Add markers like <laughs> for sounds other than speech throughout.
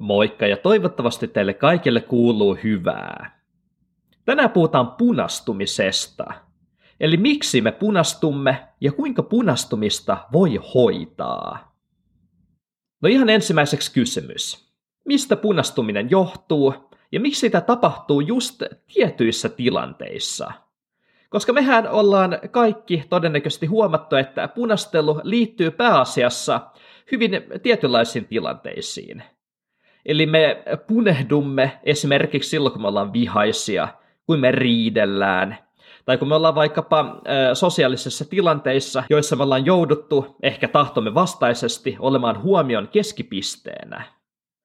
Moikka ja toivottavasti teille kaikille kuuluu hyvää. Tänään puhutaan punastumisesta. Eli miksi me punastumme ja kuinka punastumista voi hoitaa. No ihan ensimmäiseksi kysymys. Mistä punastuminen johtuu ja miksi sitä tapahtuu just tietyissä tilanteissa? Koska mehän ollaan kaikki todennäköisesti huomattu, että punastelu liittyy pääasiassa hyvin tietynlaisiin tilanteisiin – Eli me punehdumme esimerkiksi silloin, kun me ollaan vihaisia, kun me riidellään, tai kun me ollaan vaikkapa sosiaalisissa tilanteissa, joissa me ollaan jouduttu ehkä tahtomme vastaisesti olemaan huomion keskipisteenä.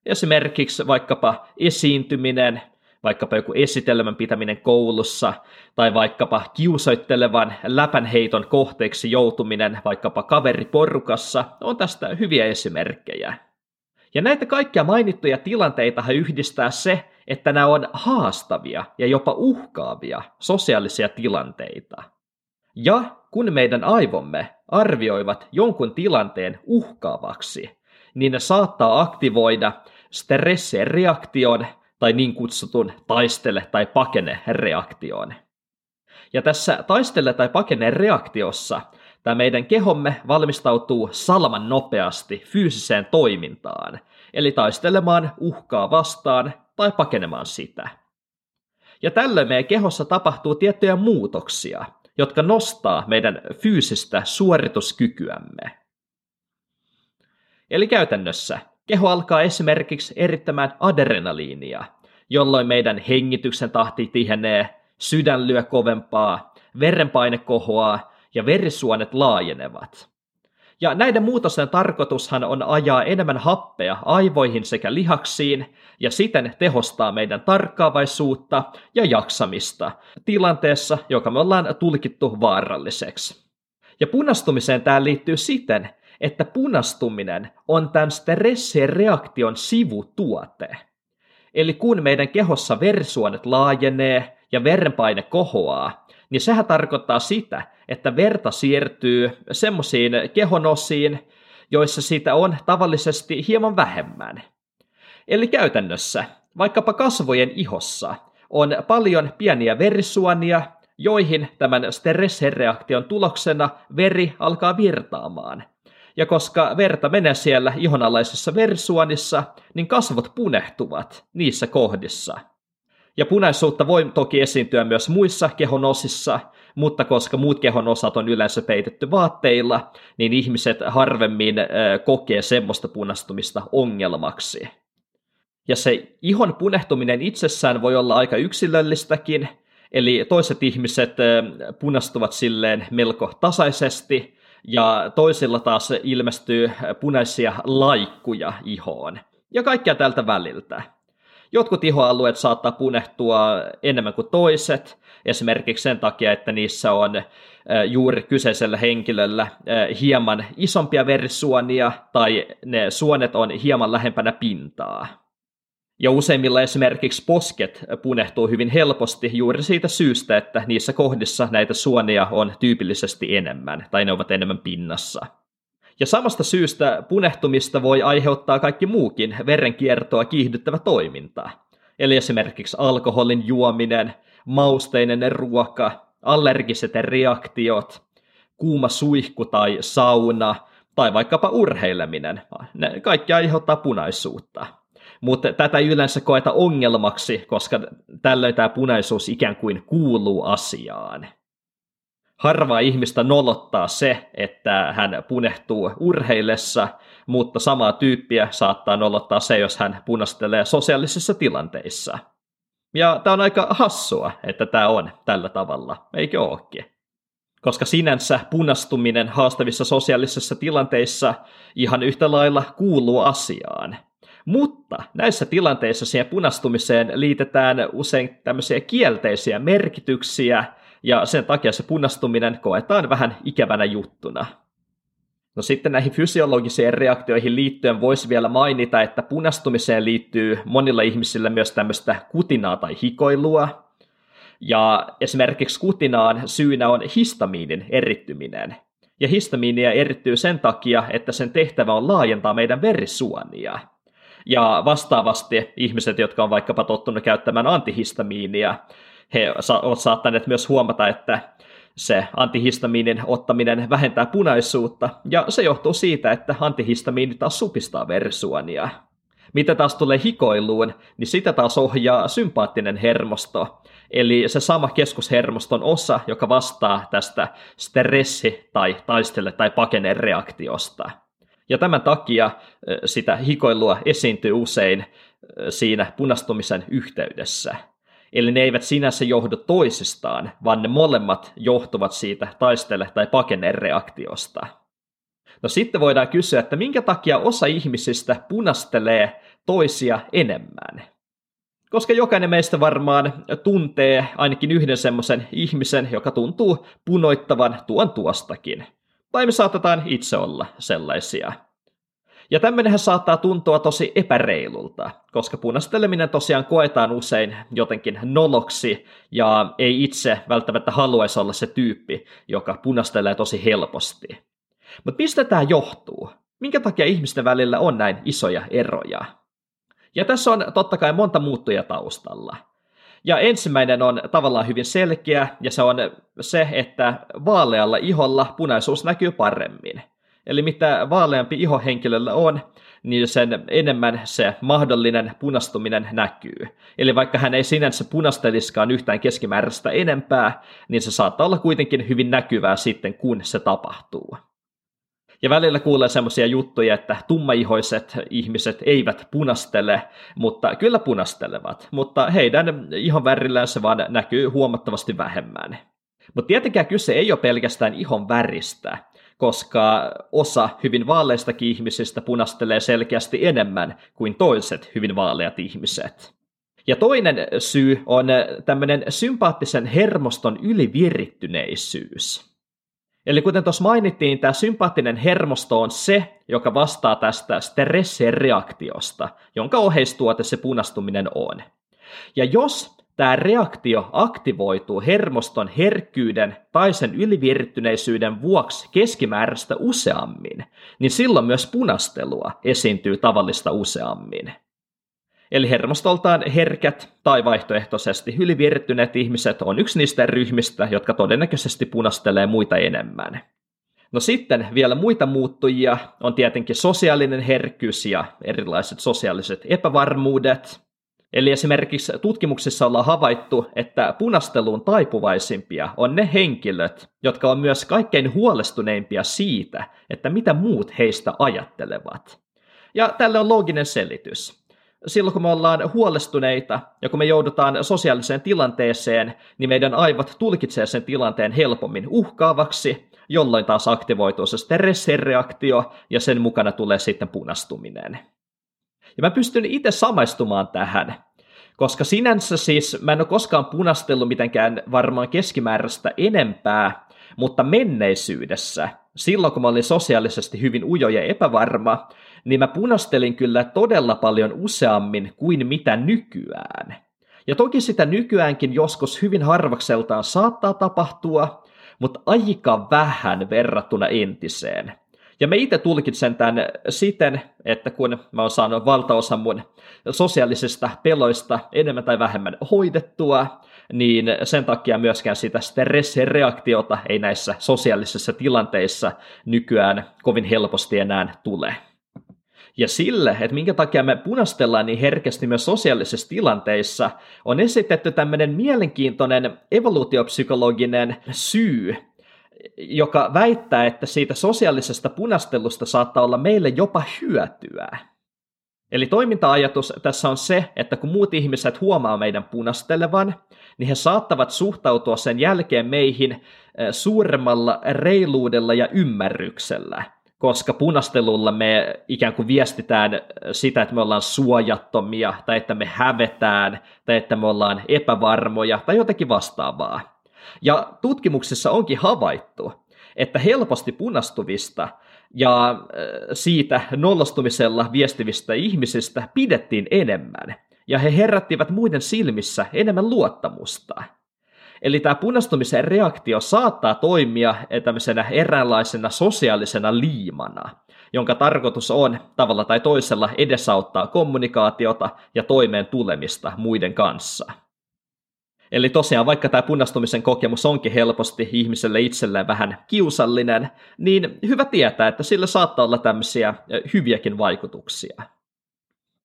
Esimerkiksi vaikkapa esiintyminen, vaikkapa joku esitelmän pitäminen koulussa, tai vaikkapa kiusoittelevan läpänheiton kohteeksi joutuminen vaikkapa kaveriporukassa, on tästä hyviä esimerkkejä. Ja näitä kaikkia mainittuja tilanteita yhdistää se, että nämä on haastavia ja jopa uhkaavia sosiaalisia tilanteita. Ja kun meidän aivomme arvioivat jonkun tilanteen uhkaavaksi, niin ne saattaa aktivoida stressireaktion tai niin kutsutun taistele- tai pakene-reaktion. Ja tässä taistele- tai pakene-reaktiossa tämä meidän kehomme valmistautuu salman nopeasti fyysiseen toimintaan, eli taistelemaan uhkaa vastaan tai pakenemaan sitä. Ja tällöin meidän kehossa tapahtuu tiettyjä muutoksia, jotka nostaa meidän fyysistä suorituskykyämme. Eli käytännössä keho alkaa esimerkiksi erittämään adrenaliinia, jolloin meidän hengityksen tahti tihenee, sydän lyö kovempaa, verenpaine kohoaa ja verisuonet laajenevat. Ja näiden muutosten tarkoitushan on ajaa enemmän happea aivoihin sekä lihaksiin ja siten tehostaa meidän tarkkaavaisuutta ja jaksamista tilanteessa, joka me ollaan tulkittu vaaralliseksi. Ja punastumiseen tämä liittyy siten, että punastuminen on tämän stressireaktion sivutuote. Eli kun meidän kehossa verisuonet laajenee ja verenpaine kohoaa, niin sehän tarkoittaa sitä, että verta siirtyy semmoisiin kehonosiin, joissa sitä on tavallisesti hieman vähemmän. Eli käytännössä, vaikkapa kasvojen ihossa, on paljon pieniä verisuonia, joihin tämän stressireaktion tuloksena veri alkaa virtaamaan. Ja koska verta menee siellä ihonalaisessa verisuonissa, niin kasvot punehtuvat niissä kohdissa – ja punaisuutta voi toki esiintyä myös muissa kehonosissa, mutta koska muut kehonosat on yleensä peitetty vaatteilla, niin ihmiset harvemmin kokee semmoista punastumista ongelmaksi. Ja se ihon punehtuminen itsessään voi olla aika yksilöllistäkin, eli toiset ihmiset punastuvat silleen melko tasaisesti, ja toisilla taas ilmestyy punaisia laikkuja ihoon. Ja kaikkea tältä väliltä. Jotkut ihoalueet saattaa punehtua enemmän kuin toiset, esimerkiksi sen takia, että niissä on juuri kyseisellä henkilöllä hieman isompia verisuonia tai ne suonet on hieman lähempänä pintaa. Ja useimmilla esimerkiksi posket punehtuu hyvin helposti juuri siitä syystä, että niissä kohdissa näitä suonia on tyypillisesti enemmän tai ne ovat enemmän pinnassa. Ja samasta syystä punehtumista voi aiheuttaa kaikki muukin verenkiertoa kiihdyttävä toiminta. Eli esimerkiksi alkoholin juominen, mausteinen ruoka, allergiset reaktiot, kuuma suihku tai sauna, tai vaikkapa urheileminen. Ne kaikki aiheuttaa punaisuutta. Mutta tätä ei yleensä koeta ongelmaksi, koska tällöin tämä punaisuus ikään kuin kuuluu asiaan harvaa ihmistä nolottaa se, että hän punehtuu urheillessa, mutta samaa tyyppiä saattaa nolottaa se, jos hän punastelee sosiaalisissa tilanteissa. Ja tämä on aika hassua, että tämä on tällä tavalla, eikö ookin? Koska sinänsä punastuminen haastavissa sosiaalisissa tilanteissa ihan yhtä lailla kuuluu asiaan. Mutta näissä tilanteissa siihen punastumiseen liitetään usein tämmöisiä kielteisiä merkityksiä, ja sen takia se punastuminen koetaan vähän ikävänä juttuna. No sitten näihin fysiologisiin reaktioihin liittyen voisi vielä mainita, että punastumiseen liittyy monilla ihmisillä myös tämmöistä kutinaa tai hikoilua. Ja esimerkiksi kutinaan syynä on histamiinin erittyminen. Ja histamiinia erittyy sen takia, että sen tehtävä on laajentaa meidän verisuonia. Ja vastaavasti ihmiset, jotka on vaikkapa tottunut käyttämään antihistamiinia, he ovat saattaneet myös huomata, että se antihistamiinin ottaminen vähentää punaisuutta, ja se johtuu siitä, että antihistamiini taas supistaa verisuonia. Mitä taas tulee hikoiluun, niin sitä taas ohjaa sympaattinen hermosto, eli se sama keskushermoston osa, joka vastaa tästä stressi- tai taistele- tai pakene reaktiosta. Ja tämän takia sitä hikoilua esiintyy usein siinä punastumisen yhteydessä. Eli ne eivät sinänsä johdu toisistaan, vaan ne molemmat johtuvat siitä taistele- tai pakene-reaktiosta. No sitten voidaan kysyä, että minkä takia osa ihmisistä punastelee toisia enemmän. Koska jokainen meistä varmaan tuntee ainakin yhden semmoisen ihmisen, joka tuntuu punoittavan tuon tuostakin. Tai me saatetaan itse olla sellaisia. Ja tämmöinenhän saattaa tuntua tosi epäreilulta, koska punasteleminen tosiaan koetaan usein jotenkin noloksi, ja ei itse välttämättä haluaisi olla se tyyppi, joka punastelee tosi helposti. Mutta mistä tämä johtuu? Minkä takia ihmisten välillä on näin isoja eroja? Ja tässä on totta kai monta muuttuja taustalla. Ja ensimmäinen on tavallaan hyvin selkeä, ja se on se, että vaalealla iholla punaisuus näkyy paremmin. Eli mitä vaaleampi iho henkilöllä on, niin sen enemmän se mahdollinen punastuminen näkyy. Eli vaikka hän ei sinänsä punasteliskaan yhtään keskimääräistä enempää, niin se saattaa olla kuitenkin hyvin näkyvää sitten, kun se tapahtuu. Ja välillä kuulee semmoisia juttuja, että tummaihoiset ihmiset eivät punastele, mutta kyllä punastelevat, mutta heidän ihon värillään se vaan näkyy huomattavasti vähemmän. Mutta tietenkään kyse ei ole pelkästään ihon väristä, koska osa hyvin vaaleistakin ihmisistä punastelee selkeästi enemmän kuin toiset hyvin vaaleat ihmiset. Ja toinen syy on tämmöinen sympaattisen hermoston ylivirittyneisyys. Eli kuten tuossa mainittiin, tämä sympaattinen hermosto on se, joka vastaa tästä stressireaktiosta, jonka oheistuote se punastuminen on. Ja jos tämä reaktio aktivoituu hermoston herkkyyden tai sen ylivirittyneisyyden vuoksi keskimääräistä useammin, niin silloin myös punastelua esiintyy tavallista useammin. Eli hermostoltaan herkät tai vaihtoehtoisesti ylivirittyneet ihmiset on yksi niistä ryhmistä, jotka todennäköisesti punastelee muita enemmän. No sitten vielä muita muuttujia on tietenkin sosiaalinen herkkyys ja erilaiset sosiaaliset epävarmuudet. Eli esimerkiksi tutkimuksissa ollaan havaittu, että punasteluun taipuvaisimpia on ne henkilöt, jotka on myös kaikkein huolestuneimpia siitä, että mitä muut heistä ajattelevat. Ja tälle on looginen selitys silloin kun me ollaan huolestuneita ja kun me joudutaan sosiaaliseen tilanteeseen, niin meidän aivot tulkitsee sen tilanteen helpommin uhkaavaksi, jolloin taas aktivoituu se stressireaktio ja sen mukana tulee sitten punastuminen. Ja mä pystyn itse samaistumaan tähän, koska sinänsä siis mä en ole koskaan punastellut mitenkään varmaan keskimääräistä enempää, mutta menneisyydessä, silloin kun mä olin sosiaalisesti hyvin ujo ja epävarma, niin mä punastelin kyllä todella paljon useammin kuin mitä nykyään. Ja toki sitä nykyäänkin joskus hyvin harvakseltaan saattaa tapahtua, mutta aika vähän verrattuna entiseen. Ja mä itse tulkitsen tämän siten, että kun mä oon saanut valtaosan mun sosiaalisista peloista enemmän tai vähemmän hoidettua, niin sen takia myöskään sitä stressireaktiota ei näissä sosiaalisissa tilanteissa nykyään kovin helposti enää tule. Ja sille, että minkä takia me punastellaan niin herkästi myös sosiaalisissa tilanteissa, on esitetty tämmöinen mielenkiintoinen evoluutiopsykologinen syy, joka väittää, että siitä sosiaalisesta punastelusta saattaa olla meille jopa hyötyä. Eli toiminta-ajatus tässä on se, että kun muut ihmiset huomaa meidän punastelevan, niin he saattavat suhtautua sen jälkeen meihin eh, suuremmalla reiluudella ja ymmärryksellä koska punastelulla me ikään kuin viestitään sitä, että me ollaan suojattomia, tai että me hävetään, tai että me ollaan epävarmoja, tai jotenkin vastaavaa. Ja tutkimuksissa onkin havaittu, että helposti punastuvista ja äh, siitä nollastumisella viestivistä ihmisistä pidettiin enemmän, ja he herättivät muiden silmissä enemmän luottamusta. Eli tämä punastumisen reaktio saattaa toimia tämmöisenä eräänlaisena sosiaalisena liimana. jonka tarkoitus on tavalla tai toisella edesauttaa kommunikaatiota ja toimeen tulemista muiden kanssa. Eli tosiaan, vaikka tämä punastumisen kokemus onkin helposti ihmiselle itselleen vähän kiusallinen, niin hyvä tietää, että sillä saattaa olla tämmöisiä hyviäkin vaikutuksia.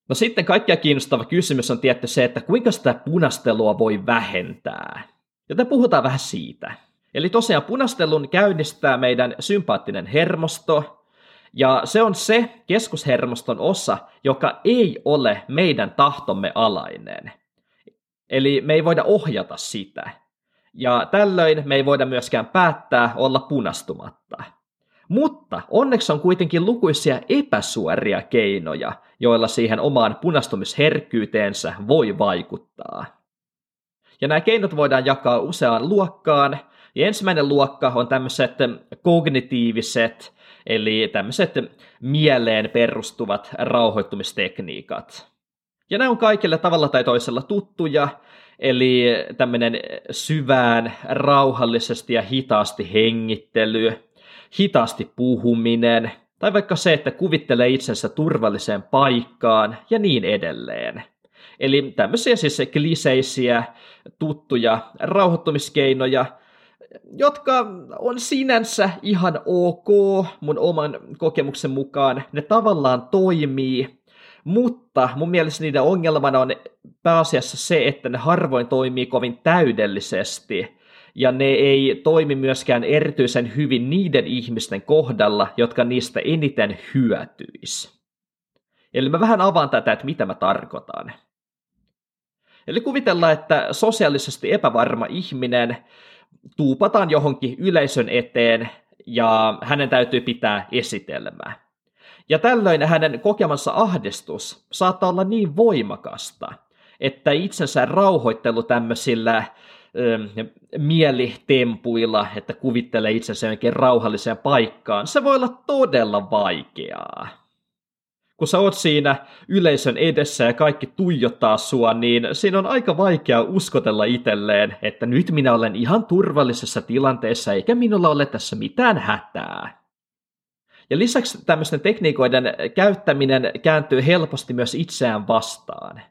No sitten kaikkia kiinnostava kysymys on tietty se, että kuinka sitä punastelua voi vähentää. Joten puhutaan vähän siitä. Eli tosiaan punastelun käynnistää meidän sympaattinen hermosto, ja se on se keskushermoston osa, joka ei ole meidän tahtomme alainen. Eli me ei voida ohjata sitä. Ja tällöin me ei voida myöskään päättää olla punastumatta. Mutta onneksi on kuitenkin lukuisia epäsuoria keinoja, joilla siihen omaan punastumisherkkyyteensä voi vaikuttaa. Ja nämä keinot voidaan jakaa useaan luokkaan, ja ensimmäinen luokka on tämmöiset kognitiiviset, eli tämmöiset mieleen perustuvat rauhoittumistekniikat. Ja nämä on kaikille tavalla tai toisella tuttuja, eli tämmöinen syvään, rauhallisesti ja hitaasti hengittely, hitaasti puhuminen, tai vaikka se, että kuvittelee itsensä turvalliseen paikkaan ja niin edelleen. Eli tämmöisiä siis kliseisiä, tuttuja rauhoittumiskeinoja, jotka on sinänsä ihan ok mun oman kokemuksen mukaan. Ne tavallaan toimii, mutta mun mielestä niiden ongelmana on pääasiassa se, että ne harvoin toimii kovin täydellisesti, ja ne ei toimi myöskään erityisen hyvin niiden ihmisten kohdalla, jotka niistä eniten hyötyis. Eli mä vähän avaan tätä, että mitä mä tarkoitan. Eli kuvitellaan, että sosiaalisesti epävarma ihminen tuupataan johonkin yleisön eteen ja hänen täytyy pitää esitelmää. Ja tällöin hänen kokemansa ahdistus saattaa olla niin voimakasta, että itsensä rauhoittelu tämmöisillä ö, mielitempuilla, että kuvittelee itsensä jonkin rauhalliseen paikkaan, se voi olla todella vaikeaa kun sä oot siinä yleisön edessä ja kaikki tuijottaa sua, niin siinä on aika vaikea uskotella itselleen, että nyt minä olen ihan turvallisessa tilanteessa eikä minulla ole tässä mitään hätää. Ja lisäksi tämmöisten tekniikoiden käyttäminen kääntyy helposti myös itseään vastaan.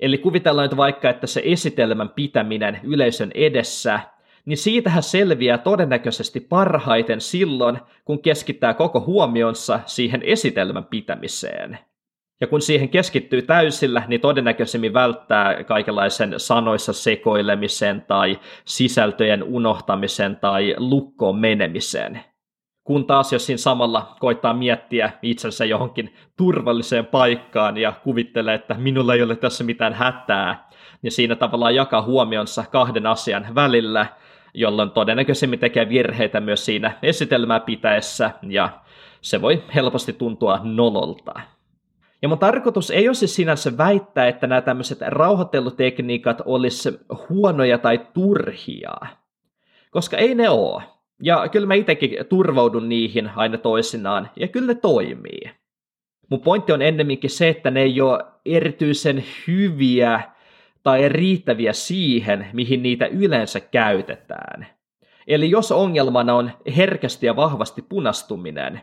Eli kuvitellaan nyt vaikka, että se esitelmän pitäminen yleisön edessä niin siitähän selviää todennäköisesti parhaiten silloin, kun keskittää koko huomionsa siihen esitelmän pitämiseen. Ja kun siihen keskittyy täysillä, niin todennäköisemmin välttää kaikenlaisen sanoissa sekoilemisen tai sisältöjen unohtamisen tai lukkoon menemisen. Kun taas jos siinä samalla koittaa miettiä itsensä johonkin turvalliseen paikkaan ja kuvittelee, että minulla ei ole tässä mitään hätää, niin siinä tavallaan jakaa huomionsa kahden asian välillä – jolloin todennäköisemmin tekee virheitä myös siinä esitelmää pitäessä, ja se voi helposti tuntua nololta. Ja mun tarkoitus ei ole siis sinänsä väittää, että nämä tämmöiset rauhoittelutekniikat olisi huonoja tai turhia, koska ei ne ole. Ja kyllä mä itsekin turvaudun niihin aina toisinaan, ja kyllä ne toimii. Mun pointti on ennemminkin se, että ne ei ole erityisen hyviä tai riittäviä siihen, mihin niitä yleensä käytetään. Eli jos ongelmana on herkästi ja vahvasti punastuminen,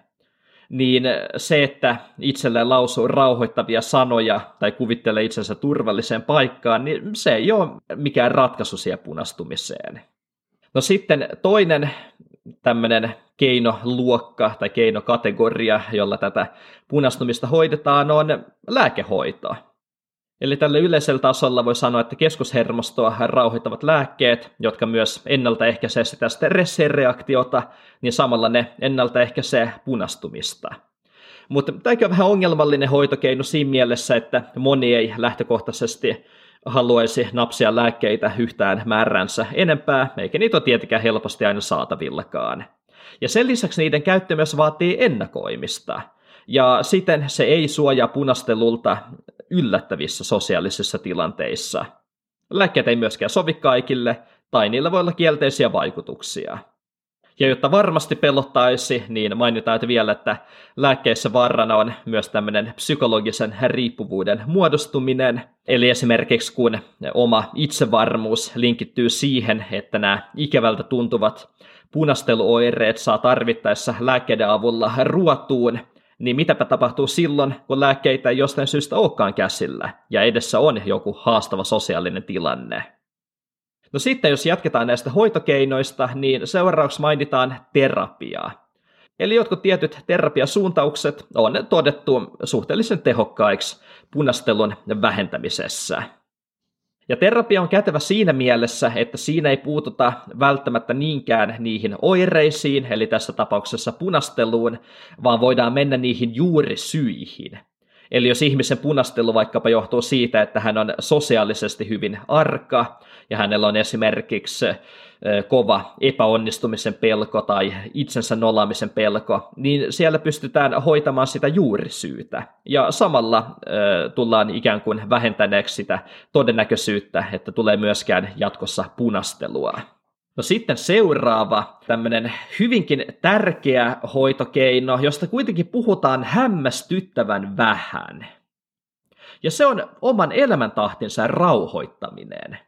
niin se, että itselleen lausuu rauhoittavia sanoja tai kuvittelee itsensä turvalliseen paikkaan, niin se ei ole mikään ratkaisu siihen punastumiseen. No sitten toinen tämmöinen keinoluokka tai keinokategoria, jolla tätä punastumista hoidetaan, on lääkehoito. Eli tällä yleisellä tasolla voi sanoa, että keskushermostoa rauhoittavat lääkkeet, jotka myös ennaltaehkäisee sitä stressireaktiota, niin samalla ne ennaltaehkäisee punastumista. Mutta tämäkin on vähän ongelmallinen hoitokeino siinä mielessä, että moni ei lähtökohtaisesti haluaisi napsia lääkkeitä yhtään määränsä enempää, eikä niitä ole tietenkään helposti aina saatavillakaan. Ja sen lisäksi niiden käyttö myös vaatii ennakoimista – ja siten se ei suojaa punastelulta yllättävissä sosiaalisissa tilanteissa. Lääkkeet ei myöskään sovi kaikille, tai niillä voi olla kielteisiä vaikutuksia. Ja jotta varmasti pelottaisi, niin mainitaan vielä, että lääkkeissä vaarana on myös tämmöinen psykologisen riippuvuuden muodostuminen. Eli esimerkiksi kun oma itsevarmuus linkittyy siihen, että nämä ikävältä tuntuvat punasteluoireet saa tarvittaessa lääkkeiden avulla ruotuun, niin mitäpä tapahtuu silloin, kun lääkkeitä ei jostain syystä olekaan käsillä ja edessä on joku haastava sosiaalinen tilanne. No sitten jos jatketaan näistä hoitokeinoista, niin seuraavaksi mainitaan terapiaa. Eli jotkut tietyt terapiasuuntaukset on todettu suhteellisen tehokkaiksi punastelun vähentämisessä. Ja terapia on kätevä siinä mielessä, että siinä ei puututa välttämättä niinkään niihin oireisiin, eli tässä tapauksessa punasteluun, vaan voidaan mennä niihin juurisyihin. Eli jos ihmisen punastelu vaikkapa johtuu siitä, että hän on sosiaalisesti hyvin arka ja hänellä on esimerkiksi kova epäonnistumisen pelko tai itsensä nolaamisen pelko, niin siellä pystytään hoitamaan sitä juurisyytä. Ja samalla tullaan ikään kuin vähentäneeksi sitä todennäköisyyttä, että tulee myöskään jatkossa punastelua. No sitten seuraava tämmöinen hyvinkin tärkeä hoitokeino, josta kuitenkin puhutaan hämmästyttävän vähän. Ja se on oman elämäntahtinsa rauhoittaminen.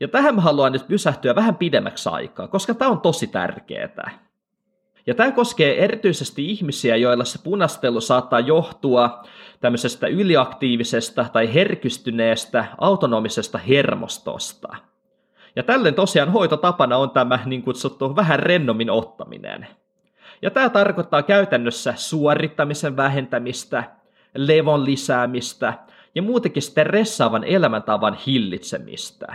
Ja tähän mä haluan nyt pysähtyä vähän pidemmäksi aikaa, koska tämä on tosi tärkeää. Ja tämä koskee erityisesti ihmisiä, joilla se punastelu saattaa johtua tämmöisestä yliaktiivisesta tai herkystyneestä autonomisesta hermostosta. Ja tällöin tosiaan hoitotapana on tämä niin kutsuttu vähän rennommin ottaminen. Ja tämä tarkoittaa käytännössä suorittamisen vähentämistä, levon lisäämistä ja muutenkin stressaavan elämäntavan hillitsemistä.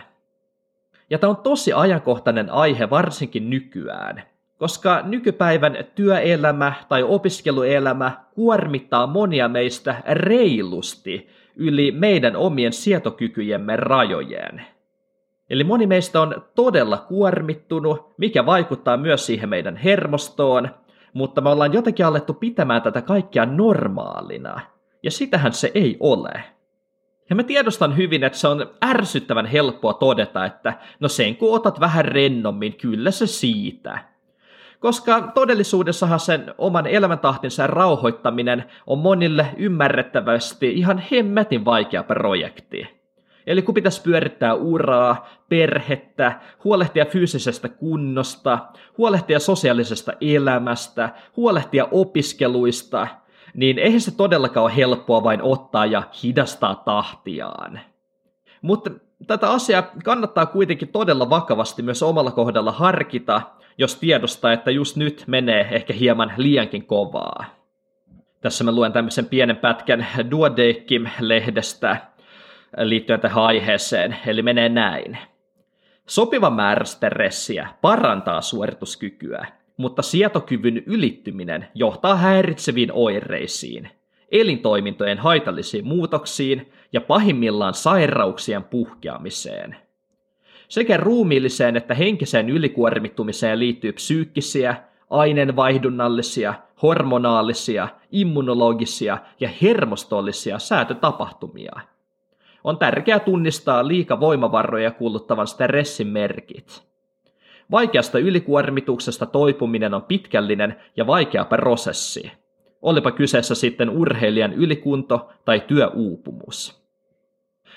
Ja tämä on tosi ajankohtainen aihe varsinkin nykyään, koska nykypäivän työelämä tai opiskeluelämä kuormittaa monia meistä reilusti yli meidän omien sietokykyjemme rajojen. Eli moni meistä on todella kuormittunut, mikä vaikuttaa myös siihen meidän hermostoon, mutta me ollaan jotenkin alettu pitämään tätä kaikkea normaalina. Ja sitähän se ei ole. Ja mä tiedostan hyvin, että se on ärsyttävän helppoa todeta, että no sen kun otat vähän rennommin, kyllä se siitä. Koska todellisuudessahan sen oman elämäntahtinsa rauhoittaminen on monille ymmärrettävästi ihan hemmetin vaikea projekti. Eli kun pitäisi pyörittää uraa, perhettä, huolehtia fyysisestä kunnosta, huolehtia sosiaalisesta elämästä, huolehtia opiskeluista – niin eihän se todellakaan ole helppoa vain ottaa ja hidastaa tahtiaan. Mutta tätä asiaa kannattaa kuitenkin todella vakavasti myös omalla kohdalla harkita, jos tiedostaa, että just nyt menee ehkä hieman liiankin kovaa. Tässä mä luen tämmöisen pienen pätkän Duodeckim-lehdestä liittyen tähän aiheeseen, eli menee näin. Sopiva määrä stressiä parantaa suorituskykyä, mutta sietokyvyn ylittyminen johtaa häiritseviin oireisiin, elintoimintojen haitallisiin muutoksiin ja pahimmillaan sairauksien puhkeamiseen. Sekä ruumiilliseen että henkiseen ylikuormittumiseen liittyy psyykkisiä, aineenvaihdunnallisia, hormonaalisia, immunologisia ja hermostollisia säätötapahtumia. On tärkeää tunnistaa liikavoimavaroja kuluttavan stressin merkit. Vaikeasta ylikuormituksesta toipuminen on pitkällinen ja vaikea prosessi. Olipa kyseessä sitten urheilijan ylikunto tai työuupumus.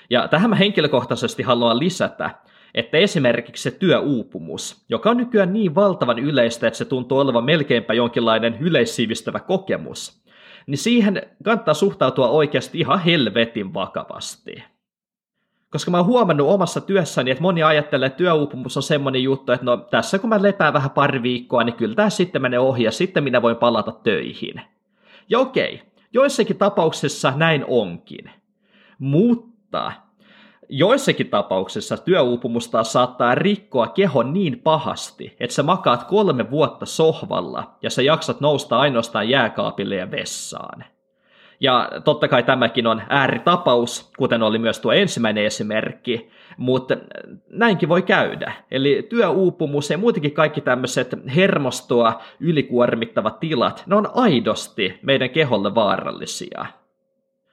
Ja tähän mä henkilökohtaisesti haluan lisätä, että esimerkiksi se työuupumus, joka on nykyään niin valtavan yleistä, että se tuntuu olevan melkeinpä jonkinlainen yleissiivistävä kokemus, niin siihen kannattaa suhtautua oikeasti ihan helvetin vakavasti. Koska mä oon huomannut omassa työssäni, että moni ajattelee, että työuupumus on semmoinen juttu, että no tässä kun mä lepään vähän pari viikkoa, niin kyllä tämä sitten menee ohi ja sitten minä voin palata töihin. Ja okei, joissakin tapauksissa näin onkin. Mutta joissakin tapauksissa työuupumusta saattaa rikkoa kehon niin pahasti, että sä makaat kolme vuotta sohvalla ja sä jaksat nousta ainoastaan jääkaapille ja vessaan. Ja totta kai tämäkin on ääritapaus, kuten oli myös tuo ensimmäinen esimerkki, mutta näinkin voi käydä. Eli työuupumus ja muutenkin kaikki tämmöiset hermostoa ylikuormittavat tilat, ne on aidosti meidän keholle vaarallisia.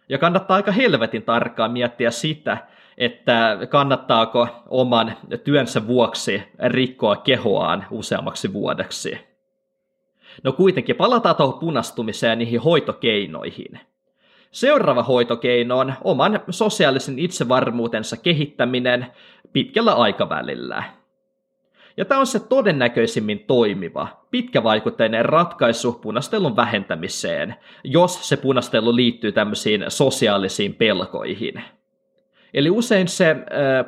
Ja kannattaa aika helvetin tarkkaan miettiä sitä, että kannattaako oman työnsä vuoksi rikkoa kehoaan useammaksi vuodeksi. No kuitenkin palataan tuohon punastumiseen ja niihin hoitokeinoihin. Seuraava hoitokeino on oman sosiaalisen itsevarmuutensa kehittäminen pitkällä aikavälillä. Ja tämä on se todennäköisimmin toimiva, pitkävaikutteinen ratkaisu punastelun vähentämiseen, jos se punastelu liittyy tämmöisiin sosiaalisiin pelkoihin. Eli usein se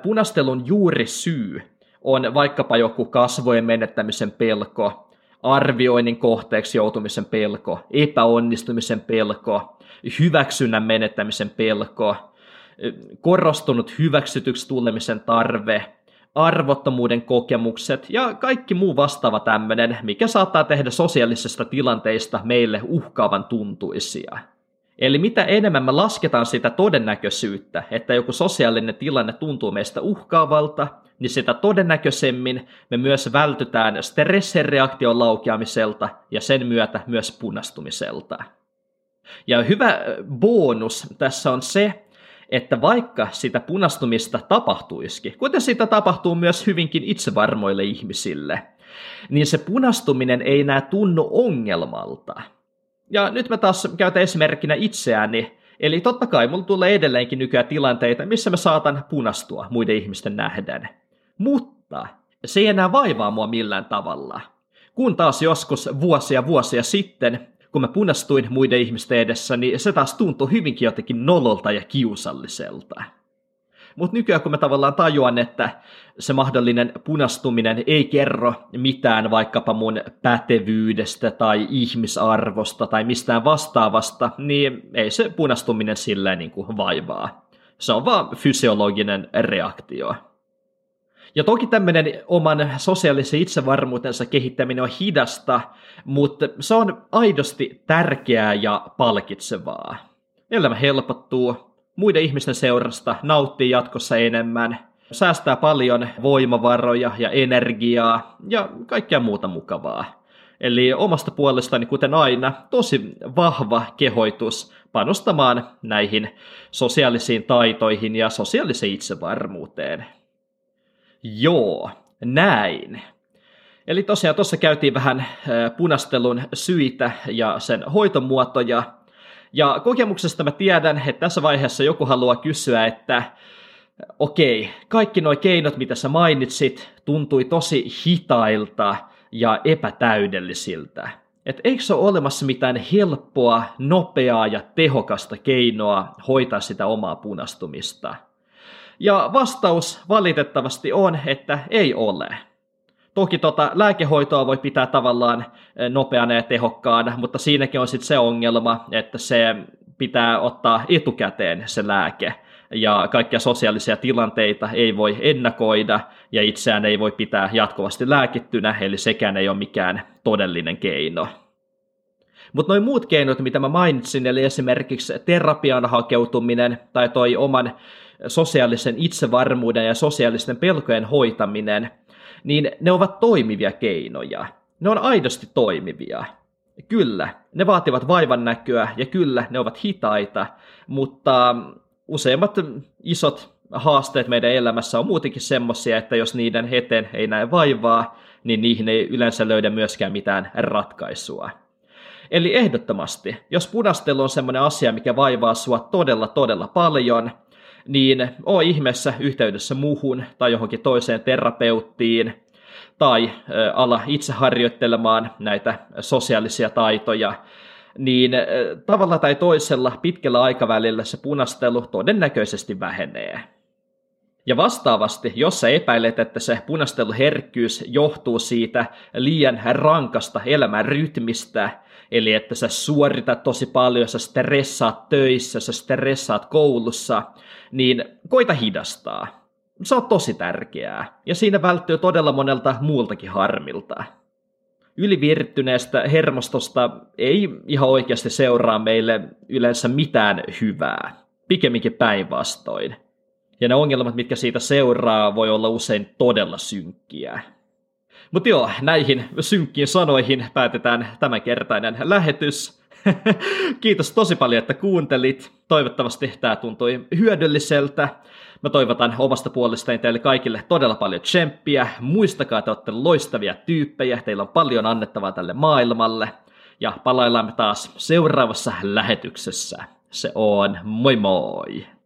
punastelun juuri syy on vaikkapa joku kasvojen menettämisen pelko, arvioinnin kohteeksi joutumisen pelko, epäonnistumisen pelko, hyväksynnän menettämisen pelko, korostunut hyväksytyksi tulemisen tarve, arvottomuuden kokemukset ja kaikki muu vastaava tämmöinen, mikä saattaa tehdä sosiaalisesta tilanteista meille uhkaavan tuntuisia. Eli mitä enemmän me lasketaan sitä todennäköisyyttä, että joku sosiaalinen tilanne tuntuu meistä uhkaavalta, niin sitä todennäköisemmin me myös vältytään stressireaktion laukeamiselta ja sen myötä myös punastumiselta. Ja hyvä bonus tässä on se, että vaikka sitä punastumista tapahtuisikin, kuten sitä tapahtuu myös hyvinkin itsevarmoille ihmisille, niin se punastuminen ei enää tunnu ongelmalta. Ja nyt mä taas käytän esimerkkinä itseäni, eli totta kai mulla tulee edelleenkin nykyään tilanteita, missä mä saatan punastua muiden ihmisten nähden. Mutta se ei enää vaivaa mua millään tavalla. Kun taas joskus vuosia vuosia sitten kun mä punastuin muiden ihmisten edessä, niin se taas tuntui hyvinkin jotenkin nololta ja kiusalliselta. Mutta nykyään kun mä tavallaan tajuan, että se mahdollinen punastuminen ei kerro mitään vaikkapa mun pätevyydestä tai ihmisarvosta tai mistään vastaavasta, niin ei se punastuminen silleen niin kuin vaivaa. Se on vaan fysiologinen reaktio. Ja toki tämmöinen oman sosiaalisen itsevarmuutensa kehittäminen on hidasta, mutta se on aidosti tärkeää ja palkitsevaa. Elämä helpottuu, muiden ihmisten seurasta nauttii jatkossa enemmän, säästää paljon voimavaroja ja energiaa ja kaikkea muuta mukavaa. Eli omasta puolestani, kuten aina, tosi vahva kehoitus panostamaan näihin sosiaalisiin taitoihin ja sosiaaliseen itsevarmuuteen. Joo, näin. Eli tosiaan tuossa käytiin vähän punastelun syitä ja sen hoitomuotoja. Ja kokemuksesta mä tiedän, että tässä vaiheessa joku haluaa kysyä, että okei, kaikki nuo keinot, mitä sä mainitsit, tuntui tosi hitailta ja epätäydellisiltä. Että eikö se ole olemassa mitään helppoa, nopeaa ja tehokasta keinoa hoitaa sitä omaa punastumista – ja vastaus valitettavasti on, että ei ole. Toki tota, lääkehoitoa voi pitää tavallaan eh, nopeana ja tehokkaana, mutta siinäkin on sitten se ongelma, että se pitää ottaa etukäteen se lääke. Ja kaikkia sosiaalisia tilanteita ei voi ennakoida, ja itseään ei voi pitää jatkuvasti lääkittynä, eli sekään ei ole mikään todellinen keino. Mutta noin muut keinot, mitä mä mainitsin, eli esimerkiksi terapian hakeutuminen tai toi oman sosiaalisen itsevarmuuden ja sosiaalisten pelkojen hoitaminen, niin ne ovat toimivia keinoja. Ne on aidosti toimivia. Kyllä, ne vaativat vaivan näköä ja kyllä, ne ovat hitaita, mutta useimmat isot haasteet meidän elämässä on muutenkin semmoisia, että jos niiden eteen ei näe vaivaa, niin niihin ei yleensä löydä myöskään mitään ratkaisua. Eli ehdottomasti, jos punastelu on semmoinen asia, mikä vaivaa sua todella todella paljon, niin oo ihmeessä yhteydessä muuhun tai johonkin toiseen terapeuttiin, tai ala itse harjoittelemaan näitä sosiaalisia taitoja, niin tavalla tai toisella pitkällä aikavälillä se punastelu todennäköisesti vähenee. Ja vastaavasti, jos sä epäilet, että se punasteluherkkyys johtuu siitä liian rankasta elämän rytmistä, eli että sä suoritat tosi paljon, sä stressaat töissä, sä stressaat koulussa, niin koita hidastaa. Se on tosi tärkeää, ja siinä välttyy todella monelta muultakin harmilta. Ylivirttyneestä hermostosta ei ihan oikeasti seuraa meille yleensä mitään hyvää, pikemminkin päinvastoin. Ja ne ongelmat, mitkä siitä seuraa, voi olla usein todella synkkiä. Mutta joo, näihin synkkiin sanoihin päätetään tämänkertainen lähetys. <laughs> Kiitos tosi paljon, että kuuntelit. Toivottavasti tämä tuntui hyödylliseltä. Mä toivotan omasta puolestani teille kaikille todella paljon tsemppiä. Muistakaa, että olette loistavia tyyppejä. Teillä on paljon annettavaa tälle maailmalle. Ja palaillaan taas seuraavassa lähetyksessä. Se on moi moi!